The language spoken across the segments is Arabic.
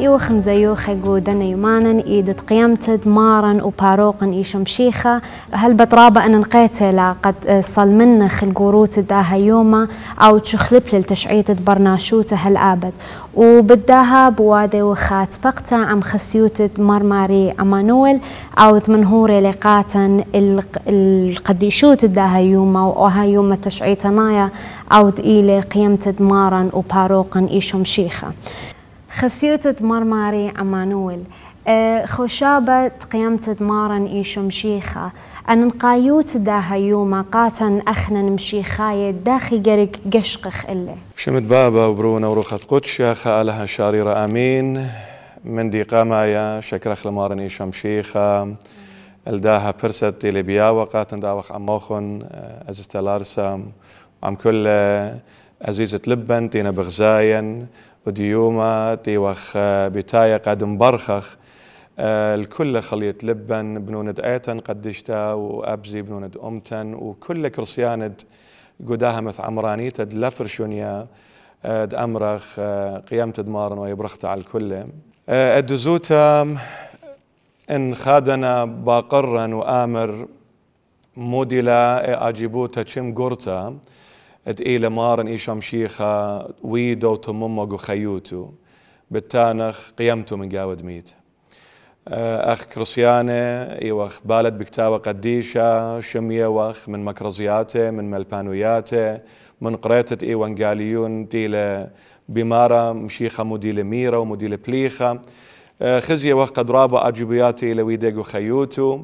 أخت إيوخ مزيوخة قودن يمانا إيدت قيمتد مارا وباروقن إيشم شيخة. هل بطرابة أن نقيتلا قد صلمنخ القروت داها يوما أو تشخلب للتشعيت برناشوته هالآبد وبداها بوادي وخات بقتا عم خسيوت مرماري أمانويل أو تمنهوري لقاتا القديشوت داها يوما وها يوما تشعيتنايا أو إيلي قيمتد مارا وباروقن إيشم شيخة. خسيرت مرماري عمانويل. أه خشابة قيمت مارن إيشم شيخة. أن نقايوت داها يوما قاتن أخنا مشيخاية داخي قرق قشقخ إلي. شمت بابا وبرونا وروخة قدشة خالها شاريرة أمين. من دي قامايا شكرخ لمارن إيشم شيخة. الداها برست إلي بياوة قاتن داوخ عموخن أزست لارسام عم كل أزيزة لبن تينا بغزاين. وديوما تيوخ بتايا قد مبرخخ. الكل خليت لبن بنوند ايتن قدشتا وأبزي بنوند أمتن وكل كرسياند قداها مث عمرانيتا دلفرشونيا د أمرخ قيامة دمارن ويبرخت على الكل. الدزوتا إن خادنا باقرا وآمر موديلا أجيبوتا تشم قرتا ات إيلا مارن إيشام شيخا ويدو تممو خيوتو بالتانخ قيمتو من قاود ميت أخ كرسيانة إيوخ بالد بكتاوة قديشة شمية وخ من مكرزياته من ملبانوياته من قريتة إيوان قاليون ديلة بمارة مشيخة مديلة ميرة ومديلة بليخة خزية وخ قد رابا أجوبياتي إلى ويديقو خيوتو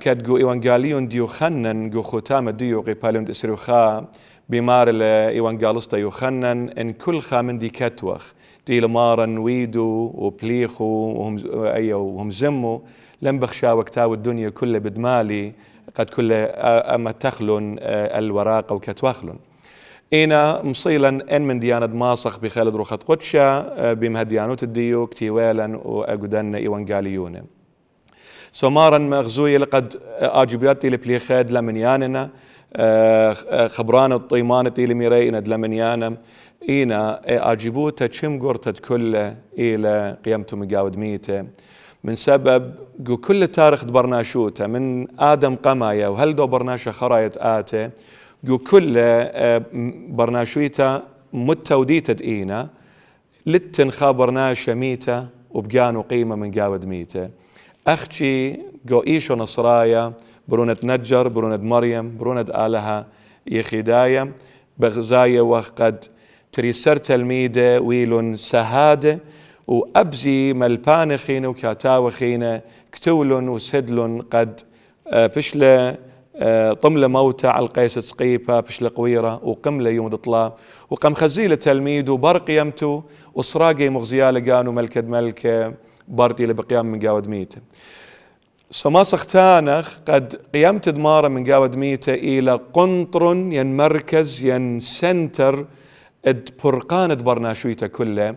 كد جو إيوانجاليون ديو خنن جو ختام ديو قيباليون إسروخا بمار الإيوانجالستا يخنن إن كل خا من دي كتوخ. دي لمارن ويدو وبليخو وهم أيو وهم زمو. لم بخشا وقتاو الدنيا كله بدمالي قد كل أما تخلون الوراق أو كتوخلون إنا مصيلا إن من ديانة ماسخ بخالد روخت قدشة بمهديانوت الديو كتيوالا وأقدن إيوانجاليون. سومارا مغزوية لقد آجبياتي لبليخاد لمنياننا آه، خبران الطيمان تي لميرينا دلمنيانا إينا آجبوتا تشم قرتت كل إلى قيمته مقاود ميته من سبب جو كل تاريخ برناشوتا من آدم قمايا وهل دو برناشا خرايت آته جو كل آه، برناشويتا متوديتا إينا لتن برناشا ميتا وبقانو قيمة من قاود ميته أختي جو إيشو نصرايا بروند نجر بروند مريم بروند آلها يخدايا بغزايا وقد تريسر تلميدة ويلون سهادة وأبزي ملبانخين وكاتاوخين كتولون وسدلون قد آه، بشلة آه، طملة موتى على القيس سقيبة بشلة قويرة وقملة يوم دطلا وقم خزيلة تلميد وبرق يمتو وصراقي مغزيالة قانو ملكد ملكة. بارتي لبقيام من قاود ميته. سما سختانخ قد قيمت دمارة من قاود ميته إلى قنطر ين مركز ين سنتر اد برقان برناشويته كله.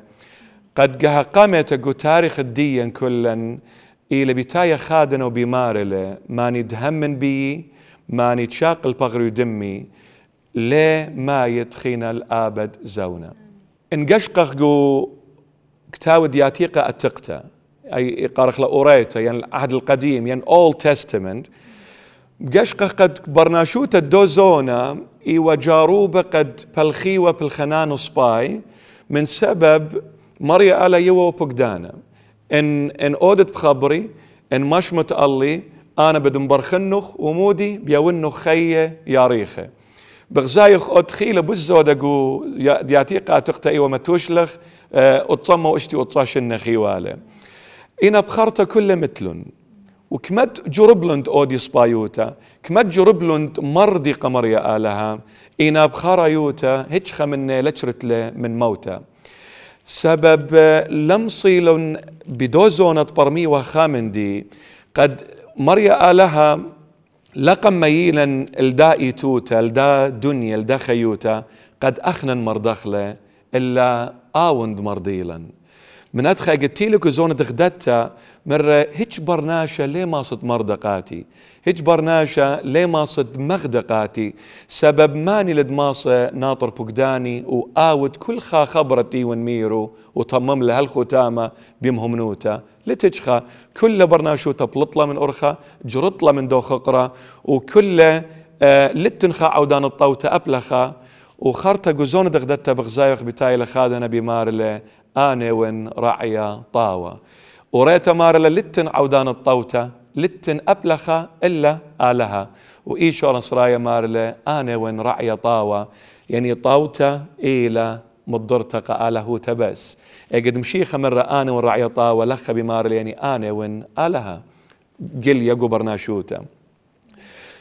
قد قها قامت قو تاريخ الدين كلا إلى بتاية خادنا وبمارلة ما ندهمن بي ما نتشاق البغر دمي ليه ما يتخينا الآبد زونا. إن قشقق قو كتاود ياتيقا التقتا أي قارخ أوريتا يعني العهد القديم يعني Old Testament. قشقة قد برناشوت الدوزونا إيوا جاروبة قد بلخيوة بالخنان سباي من سبب مريا على يوا بقدانا إن إن أودت بخبري إن مش متألي أنا بدم برخنخ ومودي بيونخ خية ياريخه بغزايخ أدخيل بزود أقو دياتيقا تقتا إيوا متوشلخ أتصمو إشتي أتصاشن خيوالة. إنا بخرطة كل مثلن. وكمد جربلند أودي سبايوتا. كمد جربلند مرضي قمريا آلها. إنا بخرايوتا هتش من لتشرت من موتا. سبب لم صيلن بدوزونة برمي وخامندي. قد مريا آلها لقم ميلا الدا توتا الدا دنيا الدا خيوتا. قد أخنا مرضخلة إلا آوند مرضيلا من أدخى قلتي لك زون دخدتها مرة هيج برناشة ليه ما صد مردقاتي هيج برناشة ليه ما صد مغدقاتي؟ سبب ماني لدماصة ناطر بقداني وآود كل خا خبرتي ونميرو وطمم لها الختامة بيمهم نوتا. لتجخى كل برناشوتا بلطلة من أرخة جرطلة من دو خقرة وكل آه لتنخى عودان الطوتة أبلخة وخرطة جوزون دغدتا بغزايخ بتاي لخادنا بمار آني رعيا طاوة. وريت مار لتن عودان الطوتة لتن أبلخة إلا آلها. وإيشو نصرايا مار آني وين رعيا طاوة. يعني طوتة إلى مضرتك آله تبس. اجد مشيخة مرة آني وين رعيا طاوة لخ بمار يعني آني وين آلها. قل يقو برناشوتا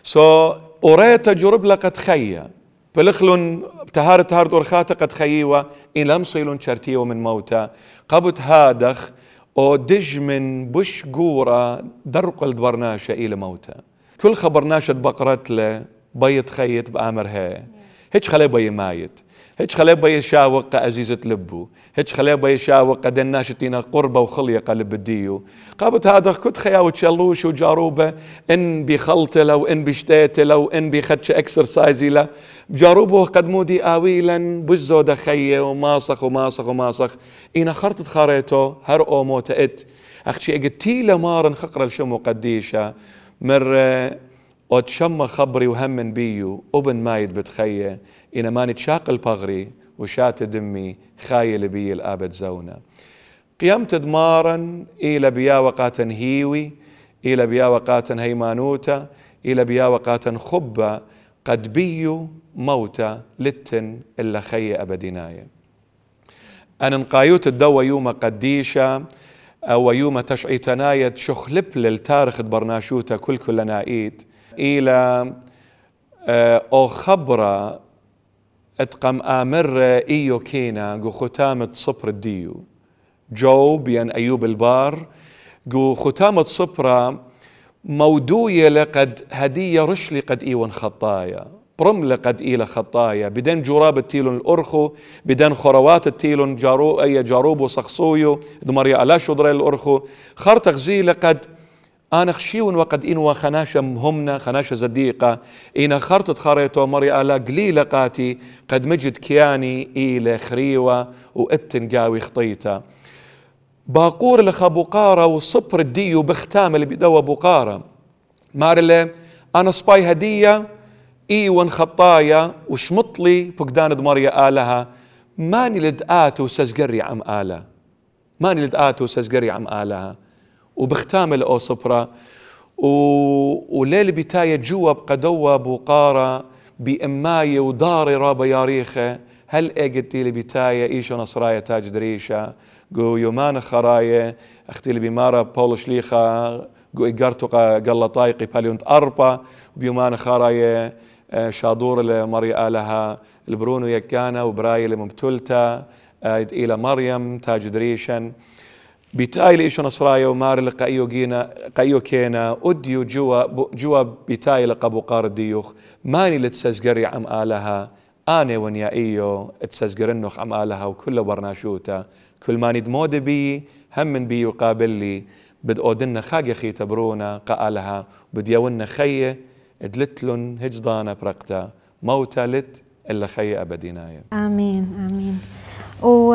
سو so, أوريت جرب لقد خيّة فلخلون تهار تهار دور خاطة قد خيوة إن لم صيلون شرتيو من موتى قبت هادخ أو دج من بش قورة درق الدبرناشة إلى موتى كل خبرناشة بقرت له بيت خيت بأمرها هيك خلي بي مايت هيك خلي بي شاوق عزيزة لبو. هيك خلي بي شاوق دناشتينا قربة وخلية قلب الديو. قابت هذا كنت خياوت شلوش وجاروبة. إن بخلطة لو إن بشتيت لو إن بخدش إكسرسايزي له جاروبه قد مودي آويلا. بزو دخية وماسخ وماسخ وماسخ إنا خرطت خاريتو هر أو موت ات اختشي اقتي لمارن خقر الشمو قديشة. مر ود شم خبري وهم بيو أبن مايد بتخية. إنا ماني تشاق البغري وشات دمي خايل بي الآبد زونا. قيمت دمارا إلى بيا وقات هيوي إلى بيا وقات هيمانوتا إلى بيا وقات خبة قد بيو موتا لتن إلا خي أبدناية أنا نقايوت الدوا يوم قديشة أو يوم تشعي تناية شخلب للتاريخ برناشوتا كل كل نائيت إلى آه، أو خبرة أتقم آمر إيو كينا جو ختامة صبر الديو جو بين أيوب البار جو ختامة صبرة مودوية لقد هدية رشلي قد إيوان خطايا. برملة قد إلى خطايا. بدن جراب التيلون الأرخو بدن خروات التيلون جارو أي جاروب وصخصويو دمريا ألا شدري الأرخو. خرط غزيلة قد أنا خشيون وقد إنوا خناشة مهمنا خناشة زديقة إنا خرطت خريتو مري ألا قليلة قاتي قد مجد كياني إلى خريوة وإتن قاوي خطيتا باقور لخا بقارة وصبر الديو بختام اللي بدوا بقارة مارلي أنا سباي هدية إيوان خطايا وشمطلي فقدان دمريا آلها. ماني لدآتو سزقري عم آلة ماني لدآتو سزقري عم آلها؟ وبختام الأوصبرا و... وليل بتاية جوا بقدوة بوقارة بإماية وداري رابا ياريخة هل اجتي لي بتاية إيشو نصرايا تاج دريشة؟ جو يومان خراية أختي لي بمارا بول شليخة جو إيجارتو قلطايقي باليونت أربا. بيومان خراية آه، شادور لمري آلها البرونو يكانا وبراي لمبتلتا آه، إلى مريم تاج دريشن. بتاي ليشو نصرايا ومار لقايو جينا قايو كينا أديو جوا جوا بتاي لقبو قار الديوخ ماني لتسزقري عم آلها. أنا ونيا إيو تسزقرنخ عم آلها وكل برناشوتا. كل ما ندمود بي هم من بي يقابل لي. بد أودنا خاقي خي تبرونا قآلها. بديونا خيه إدلتلن هجضانا برقتا. موتا لت إلا خي أبدينايا. آمين آمين. و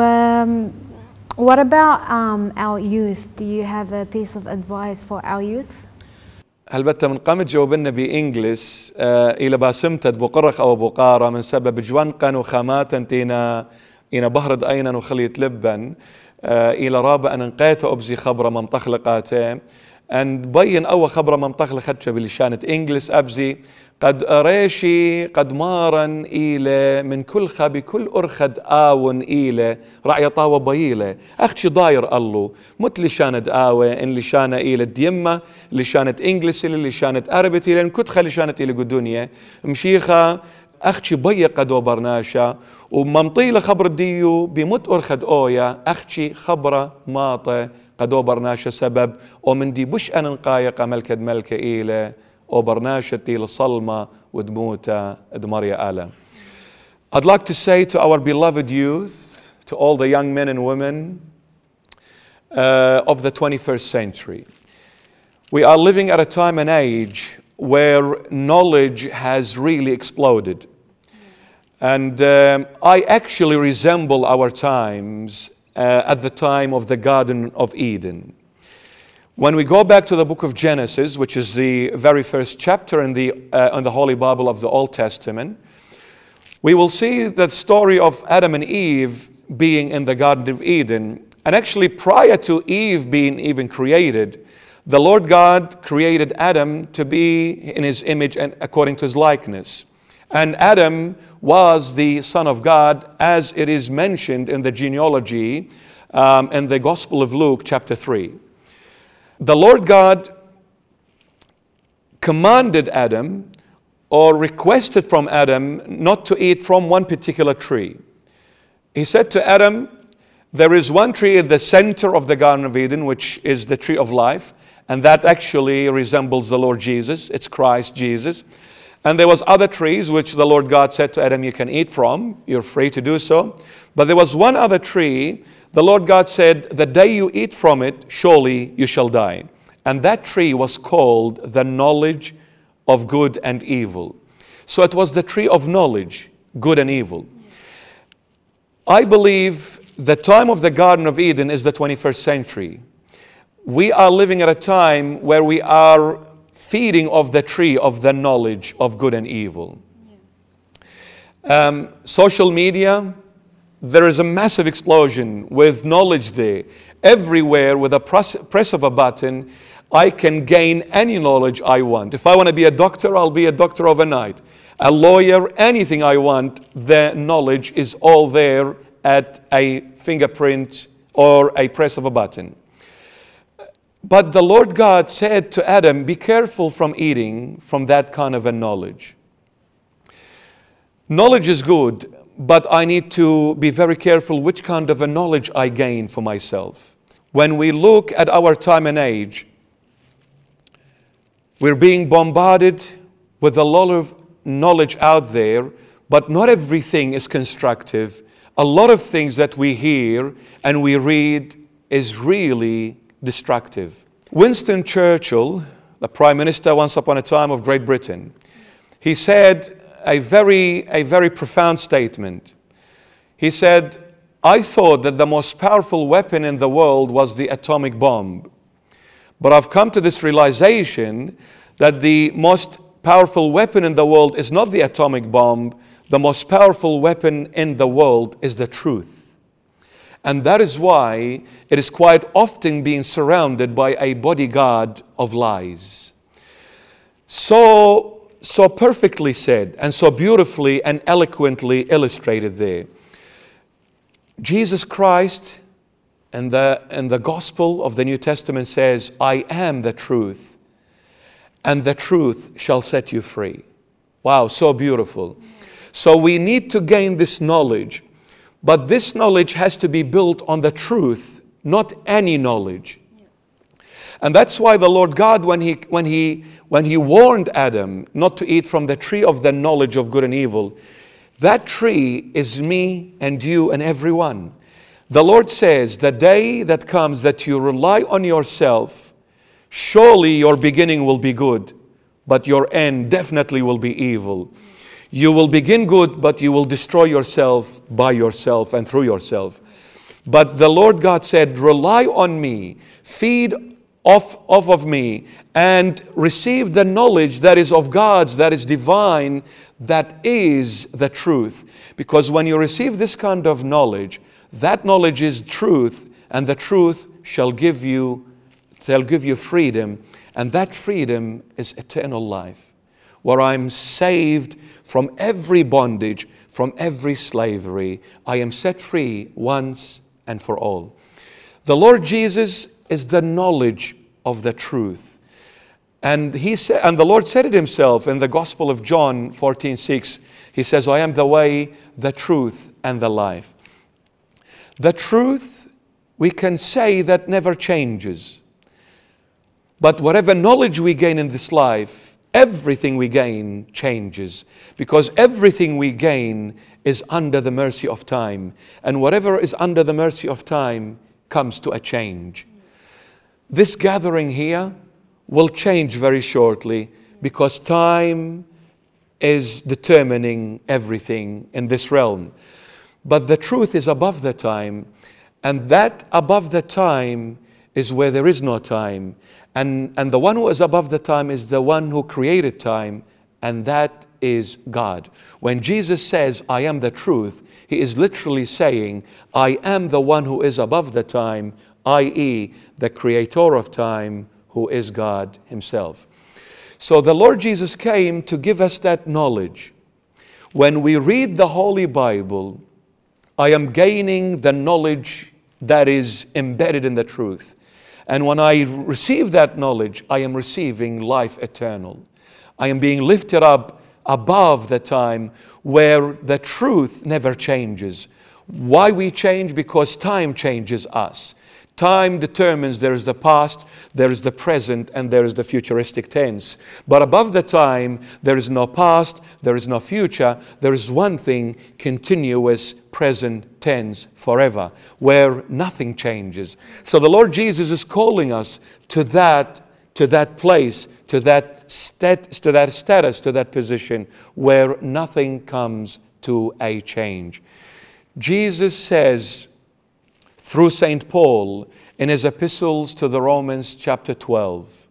What about um, our youth? Do you have a piece of advice for our youth? هل بتا من قامت جاوبنا بإنجلس آه إلى باسمتت بقرخ أو بقارة من سبب جوانقا وخامات تينا إنا بهرد أينا وخليت لبن آه إلى رابع أن نقيت أبزي خبرة ممتخلقاته أن بين أول خبرة ممتخلة خدشة بلشانة إنجلس أبزي قد أريشي قد مارن إيلة من كل خبي كل أرخد آون إيلة رعي طاوة بيلة أختي ضاير الله مت لشانة آوة إن لشانة إيلة ديمة لشانة إنجلس اللي لشانة أربتي لأن كنت خلي شانة إيلة قدونية. مشيخة أختي بي قدو برناشا وممطيلة خبر ديو بمت أرخد أويا. أختي خبرة ماطة قدو برناشا سبب. ومن دي بش أنا نقايق ملكة ملكة إيلة وبرناشتي لصلمة ودموتا دمريا آلا I'd like to say to our beloved youth, to all the young men and women, uh, of the 21st century. We are living at a time and age where knowledge has really exploded. And um, I actually resemble our times uh, at the time of the Garden of Eden. When we go back to the book of Genesis, which is the very first chapter in the, uh, in the Holy Bible of the Old Testament, we will see the story of Adam and Eve being in the Garden of Eden. And actually, prior to Eve being even created, the Lord God created Adam to be in his image and according to his likeness. And Adam was the Son of God, as it is mentioned in the genealogy um, in the Gospel of Luke, chapter 3 the Lord God commanded Adam or requested from Adam not to eat from one particular tree. He said to Adam, There is one tree in the center of the Garden of Eden, which is the tree of life, and that actually resembles the Lord Jesus. It's Christ Jesus. And there was other trees which the Lord God said to Adam, You can eat from. You're free to do so. But there was one other tree the Lord God said, The day you eat from it, surely you shall die. And that tree was called the knowledge of good and evil. So it was the tree of knowledge, good and evil. I believe the time of the Garden of Eden is the 21st century. We are living at a time where we are feeding of the tree of the knowledge of good and evil. Um, social media, there is a massive explosion with knowledge there. Everywhere, with a press, press of a button, I can gain any knowledge I want. If I want to be a doctor, I'll be a doctor overnight. A lawyer, anything I want, the knowledge is all there at a fingerprint or a press of a button. But the Lord God said to Adam, Be careful from eating from that kind of a knowledge. Knowledge is good, but I need to be very careful which kind of a knowledge I gain for myself. When we look at our time and age, we're being bombarded with a lot of knowledge out there, but not everything is constructive. A lot of things that we hear and we read is really destructive. Winston Churchill, the Prime Minister once upon a time of Great Britain, he said, a very, a very profound statement. He said, I thought that the most powerful weapon in the world was the atomic bomb. But I've come to this realization that the most powerful weapon in the world is not the atomic bomb, the most powerful weapon in the world is the truth. And that is why it is quite often being surrounded by a bodyguard of lies. So so perfectly said and so beautifully and eloquently illustrated there. Jesus Christ and the, and the gospel of the New Testament says, I am the truth, and the truth shall set you free. Wow, so beautiful. So we need to gain this knowledge, but this knowledge has to be built on the truth, not any knowledge. And that's why the Lord God, when he, when, he, when he warned Adam not to eat from the tree of the knowledge of good and evil, that tree is me and you and everyone. The Lord says, The day that comes that you rely on yourself, surely your beginning will be good, but your end definitely will be evil. You will begin good, but you will destroy yourself by yourself and through yourself. But the Lord God said, Rely on me, feed off, off of me and receive the knowledge that is of God's, that is divine, that is the truth. Because when you receive this kind of knowledge, that knowledge is truth, and the truth shall give you, shall give you freedom, and that freedom is eternal life, where I'm saved from every bondage, from every slavery. I am set free once and for all. The Lord Jesus is the knowledge of the truth. And, he said, and the Lord said it himself in the Gospel of John 14 6. He says, I am the way, the truth, and the life. The truth, we can say that never changes. But whatever knowledge we gain in this life, everything we gain changes. Because everything we gain is under the mercy of time. And whatever is under the mercy of time comes to a change. This gathering here will change very shortly because time is determining everything in this realm. But the truth is above the time, and that above the time is where there is no time. And, and the one who is above the time is the one who created time, and that is God. When Jesus says, I am the truth, he is literally saying, I am the one who is above the time, i.e., the creator of time, who is God Himself. So the Lord Jesus came to give us that knowledge. When we read the Holy Bible, I am gaining the knowledge that is embedded in the truth. And when I receive that knowledge, I am receiving life eternal. I am being lifted up above the time where the truth never changes. Why we change? Because time changes us. Time determines there is the past, there is the present, and there is the futuristic tense. But above the time, there is no past, there is no future, there is one thing continuous present tense forever, where nothing changes. So the Lord Jesus is calling us to that, to that place, to that, stat, to that status, to that position where nothing comes to a change. Jesus says, through St. Paul in his epistles to the Romans, chapter 12.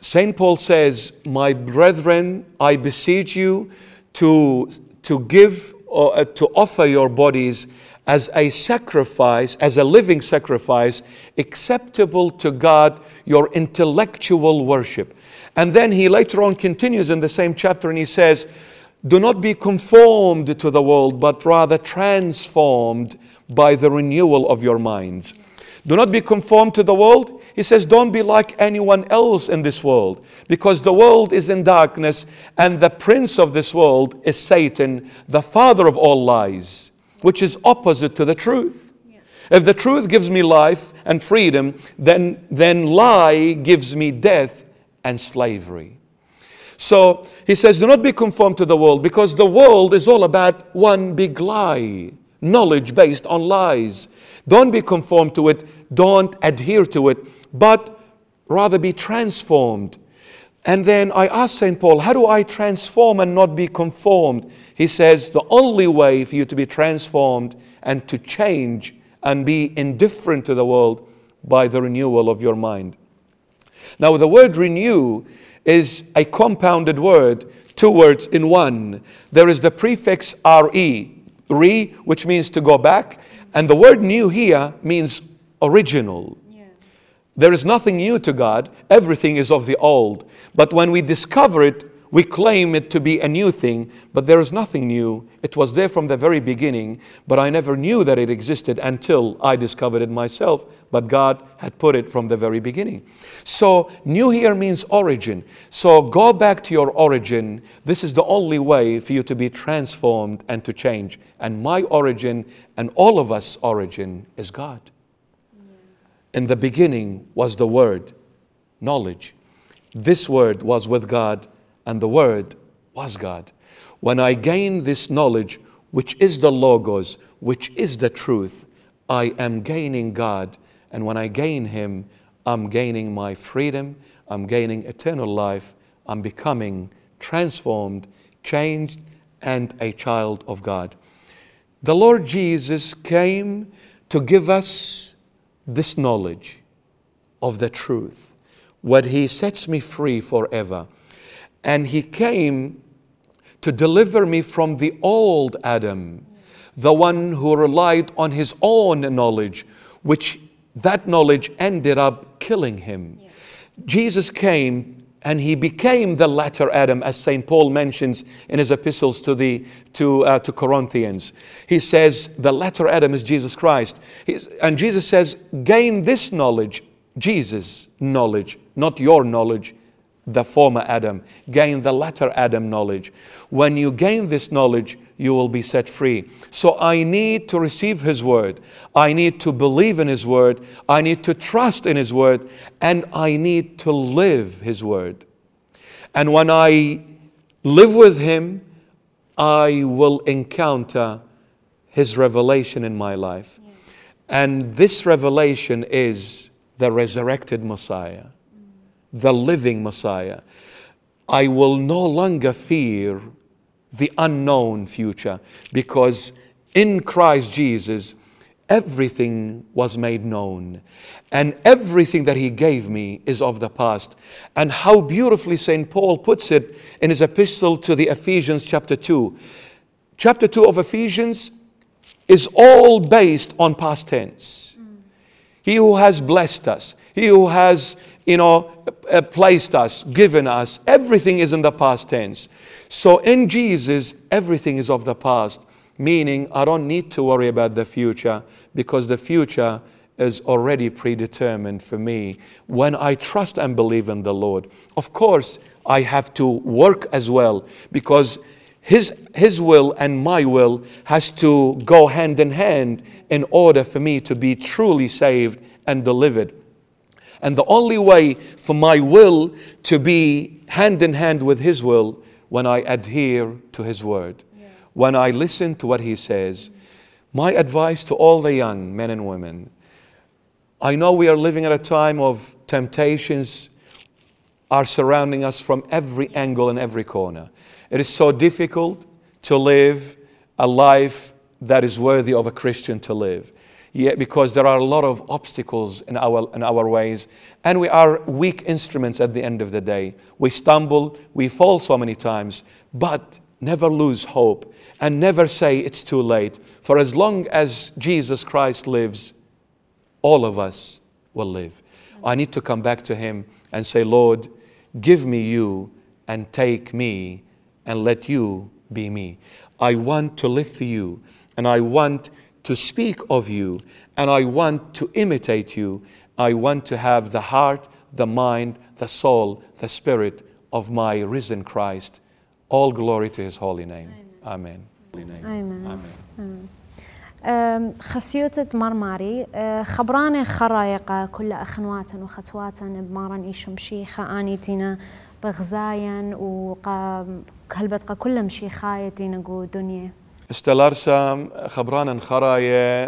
St. Paul says, My brethren, I beseech you to, to give or uh, to offer your bodies as a sacrifice, as a living sacrifice, acceptable to God, your intellectual worship. And then he later on continues in the same chapter and he says, Do not be conformed to the world, but rather transformed by the renewal of your minds. Do not be conformed to the world. He says, Don't be like anyone else in this world, because the world is in darkness, and the prince of this world is Satan, the father of all lies, which is opposite to the truth. If the truth gives me life and freedom, then, then lie gives me death and slavery. So he says, Do not be conformed to the world, because the world is all about one big lie knowledge based on lies. Don't be conformed to it, don't adhere to it, but rather be transformed. And then I asked St. Paul, How do I transform and not be conformed? He says, The only way for you to be transformed and to change and be indifferent to the world by the renewal of your mind. Now, the word renew is a compounded word, two words in one. There is the prefix re, re, which means to go back. And the word new here means original. Yeah. There is nothing new to God, everything is of the old. But when we discover it, we claim it to be a new thing, but there is nothing new. It was there from the very beginning, but I never knew that it existed until I discovered it myself. But God had put it from the very beginning. So, new here means origin. So, go back to your origin. This is the only way for you to be transformed and to change. And my origin and all of us' origin is God. In the beginning was the Word, knowledge. This Word was with God and the Word was God. When I gain this knowledge, which is the Logos, which is the truth, I am gaining God. And when I gain Him, I'm gaining my freedom, I'm gaining eternal life, I'm becoming transformed, changed, and a child of God. The Lord Jesus came to give us this knowledge of the truth, what He sets me free forever. And he came to deliver me from the old Adam, the one who relied on his own knowledge, which that knowledge ended up killing him. Yeah. Jesus came and he became the latter Adam, as St. Paul mentions in his epistles to, the, to, uh, to Corinthians. He says, The latter Adam is Jesus Christ. He's, and Jesus says, Gain this knowledge, Jesus' knowledge, not your knowledge, the former Adam, gain the latter Adam knowledge. When you gain this knowledge, you will be set free. So I need to receive His word. I need to believe in His word. I need to trust in His word. And I need to live His word. And when I live with Him, I will encounter His revelation in my life. And this revelation is the resurrected Messiah, the living Messiah. I will no longer fear the unknown future because in Christ Jesus, everything was made known. And everything that he gave me is of the past. And how beautifully St. Paul puts it in his epistle to the Ephesians, chapter 2. Chapter 2 of Ephesians is all based on past tense. He who has blessed us, he who has, you know, uh, placed us, given us, everything is in the past tense. So in Jesus, everything is of the past, meaning I don't need to worry about the future because the future is already predetermined for me when I trust and believe in the Lord. Of course, I have to work as well because his, his will and my will has to go hand in hand in order for me to be truly saved and delivered. And the only way for my will to be hand in hand with His will when I adhere to His word, yeah. when I listen to what He says. My advice to all the young men and women I know we are living at a time of temptations are surrounding us from every angle and every corner. It is so difficult to live a life that is worthy of a Christian to live. Yet, because there are a lot of obstacles in our, in our ways, and we are weak instruments at the end of the day. We stumble, we fall so many times, but never lose hope and never say it's too late. For as long as Jesus Christ lives, all of us will live. I need to come back to Him and say, Lord, give me you and take me and let you be me. I want to live for you and I want to speak of you and I want to imitate you. I want to have the heart, the mind, the soul, the spirit of my risen Christ. All glory to his holy name. Amen. Amen. Amen. Amen. خسيوتة مرماري خبرانة خرايقة كل أخنوات وخطوات بمارن إيشم شيخة آني تينا بغزاين وكلبتقى كل مشيخاية تينا قو دنيا استلارسام خبرانا خراية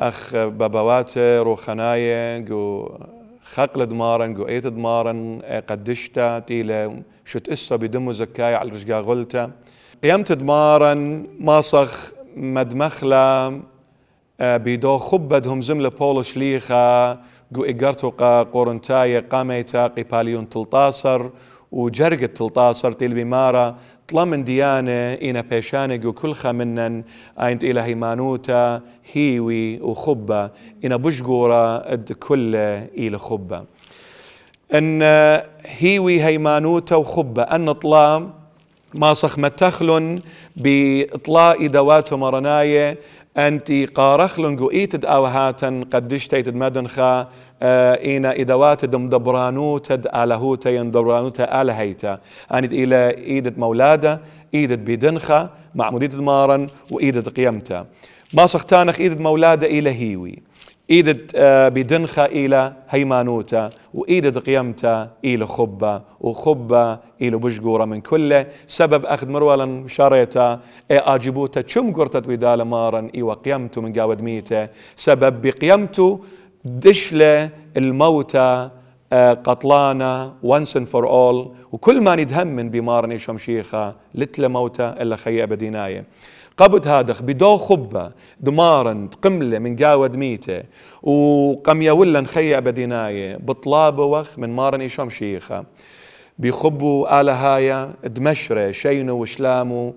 أخ بابوات روخناية جو خقل دمارن جو إيت دمارن قدشتا تيلا شت اسا بدمو زكاية على رجقا غلتا. قيمت دمارن ماصخ مدمخلا بيدو خبدهم زملة بولو شليخة جو إقرتو قا قورنتاية قاميتا قباليون تلطاسر وجرقت تلطاسر تيل بمارا طلمن ديانة إنا بيشانق وكل منن أينت إلى هيمانوتا هيوي وخبة. إنا بشقورة إد كل إلى خبة. أن هيوي هيمانوتا وخبة. أن طلام ما صخ متخلن بإطلاء دوات مرناية أنت قارخلن قوئيتد أوهاتا قدشتيتد مدنخا إينا إدوات دم دبرانو تد آلهوتا يندبرانوتا آلهيتا أنت إلى إيدة مولادة إيدة بدنخا معمودية مارن وإيدة قيمتا. ما سختانخ إيدة مولادة إلى هيوي. إيدة بدنخا إلى هيمانوتا وإيدة قيمتا إلى خبة وخبة إلى بشقورة من كله. سبب أخذ مروالا شريتا إي آجبوتا شم قرتت ودال مارن إي وقيمتو من قاود ميته سبب بقيمتو دشلة الموتى آه، once and for all وكل ما ندهمن بمارني شمشيخة لتل موتى إلا خي أبديناية قبض هادخ بدو خبة دمارا قملة من قاود ميتة وقم يولا خي أبديناية بطلاب وخ من مارني شمشيخة بيخبوا آلهايا دمشرة شينو وشلامو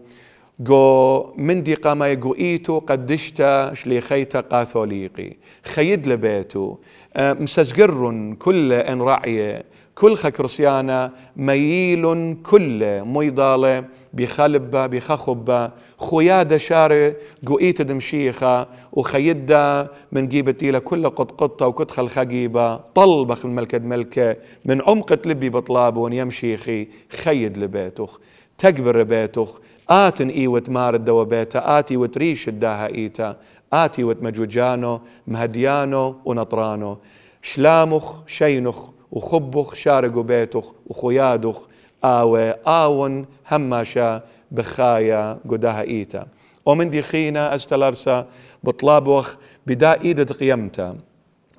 جو من دي قاما يقو إيتو قدشتا شليخيتا قاثوليقي. خيد لبيتو أه، مسجر كل إن رعية. كل خكرسيانا مييل كل ميضالة بخلبة بخخبة خيادة شاري قوئيت دمشيخة وخيدة من جيبتي لكل قط قطة وكتخ الخجيبة طلبخ من ملكة ملكة من عمقة لبي بطلاب ونيمشيخي خيد لبيتخ تكبر بيتخ. آتن إيوت مارد دوبيتا آتي وتريش الداها إيتا آتي وتمجوجانو مهديانو ونطرانو. شلامخ شينخ وخبخ شارقو بيتخ وخيادخ آوي آون هماشا بخايا قداها إيتا. ومن دي خينا أستلارسا بطلابوخ بدا إيدة قيمتا.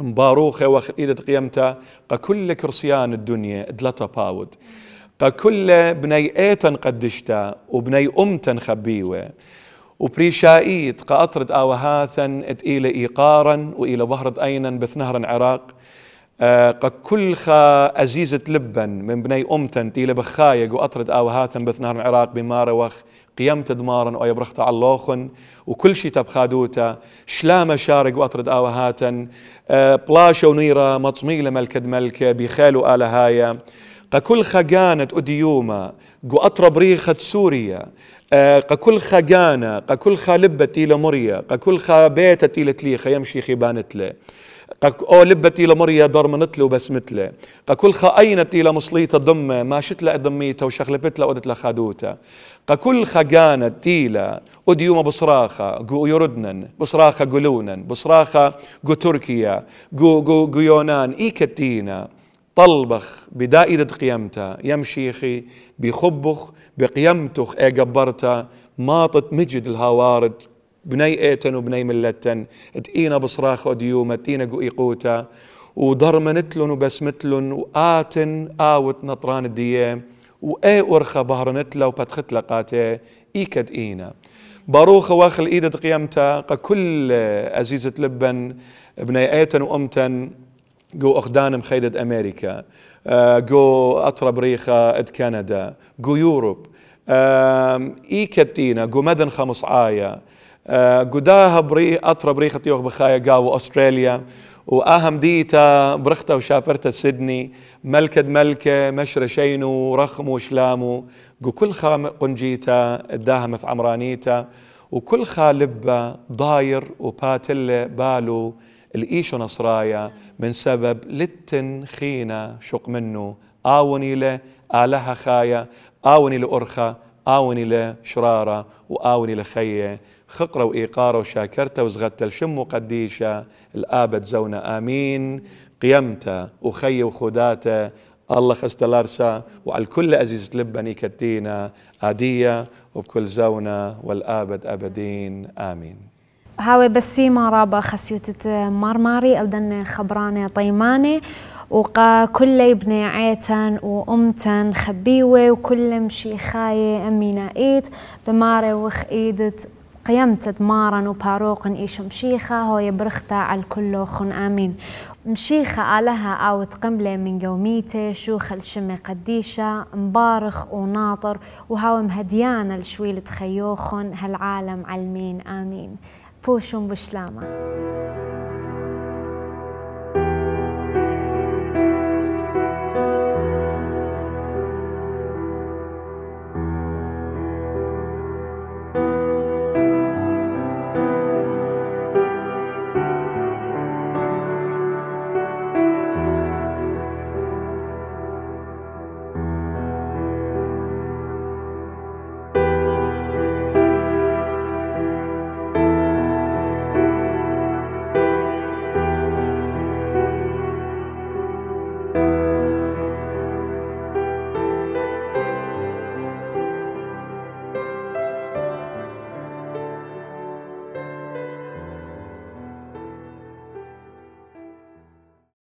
مباروخة وخ إيدة قيمتا. كل كرسيان الدنيا دلتا باود. كل بني إيتن قدشتا وبني أمتن خبيوة. وبريشائيت قأطرد آوهاثا إلى إيقارا وإلى بهرد أينا بثنهر عراق. آه كل خا أزيزة لبن من بني أمتن تيلة بخايق وأطرد آوهاثا بثنهر عراق بمارة وخ قيمت دمارا أو يبرخت علوخن وكل شي تبخادوتا شلامة شارق وأطرد آوهاتا آه بلاشة ونيرة مطميلة ملكد ملكة بخالو آلهايا كل خجانة أديوما جو أطرب ريخة سوريا. كل خجانة كل خلبة إلى مريا كل خبيتة إلى تليخة يمشي خيبانت له أو لبتي لمريا ضرمنت له بس مثله كل خاينت إلى مصليته ضمه ما شت له ضميته وشغلبت له ودت لخادوته كل خجانة تيلا وديوم بصراخة جو يردنن بصراخة قلونن بصراخة جو تركيا جو جو جو يونان إيكتينا طلبخ بدائدة قيمته يمشيخي بخبخ بقيمتخ اي قبرتا ماطت مجد الهوارد بني ايتن وبني ملتن تقينا بصراخ وديومة تقينا قو ايقوتا ودرمنتلن وبسمتلن وآتن آوت نطران الديام وأي أرخى بهرنتلا وبتخت لقاته إيكد إينا باروخة واخل إيدة قيمتا كل أزيزة لبن بني ايتن وأمتن جو أخدان مخيدة أمريكا. جو أطرب ريخة إد كندا. جو يوروب. إي كتينا جو مدن خمس آية. قداها بري أطرب ريخة يوغ بخايا قاو أستراليا وأهم ديتا برختا وشابرتا سيدني ملكد ملكة مشر شينو رخمو وشلامو جو كل خام قنجيتا الداهمة عمرانيتا وكل خالبة ضاير وباتل بالو الإيشو نصرايا من سبب لتن خينا شق منه آوني له آلها خايا آوني لأرخا آوني لشرارة وآوني لخية خقرة وإيقارة وشاكرته وزغت الشم قديشة الآبد زونا آمين. قيمته وخي وخداته الله خستلارسا وعلى الكل أزيز لبني كتينا آدية وبكل زونا والآبد أبدين. آمين. هاوي بسي ما رابا خسيوتت مرماري ألدن خبراني طيماني وقا كل ابني عيتن وأمتن خبيوة وكل مشي خاية أمينا إيد بماري وخ إيدت قيمت مارن وباروق إيش مشيخة هو يبرختا على الكل خن آمين. مشيخة آلها أو تقملة من قوميتة شوخ الشمة قديشة مبارخ وناطر وهاو مهديانة لشويلة خيوخن هالعالم علمين آمين. بوشم بشلامة.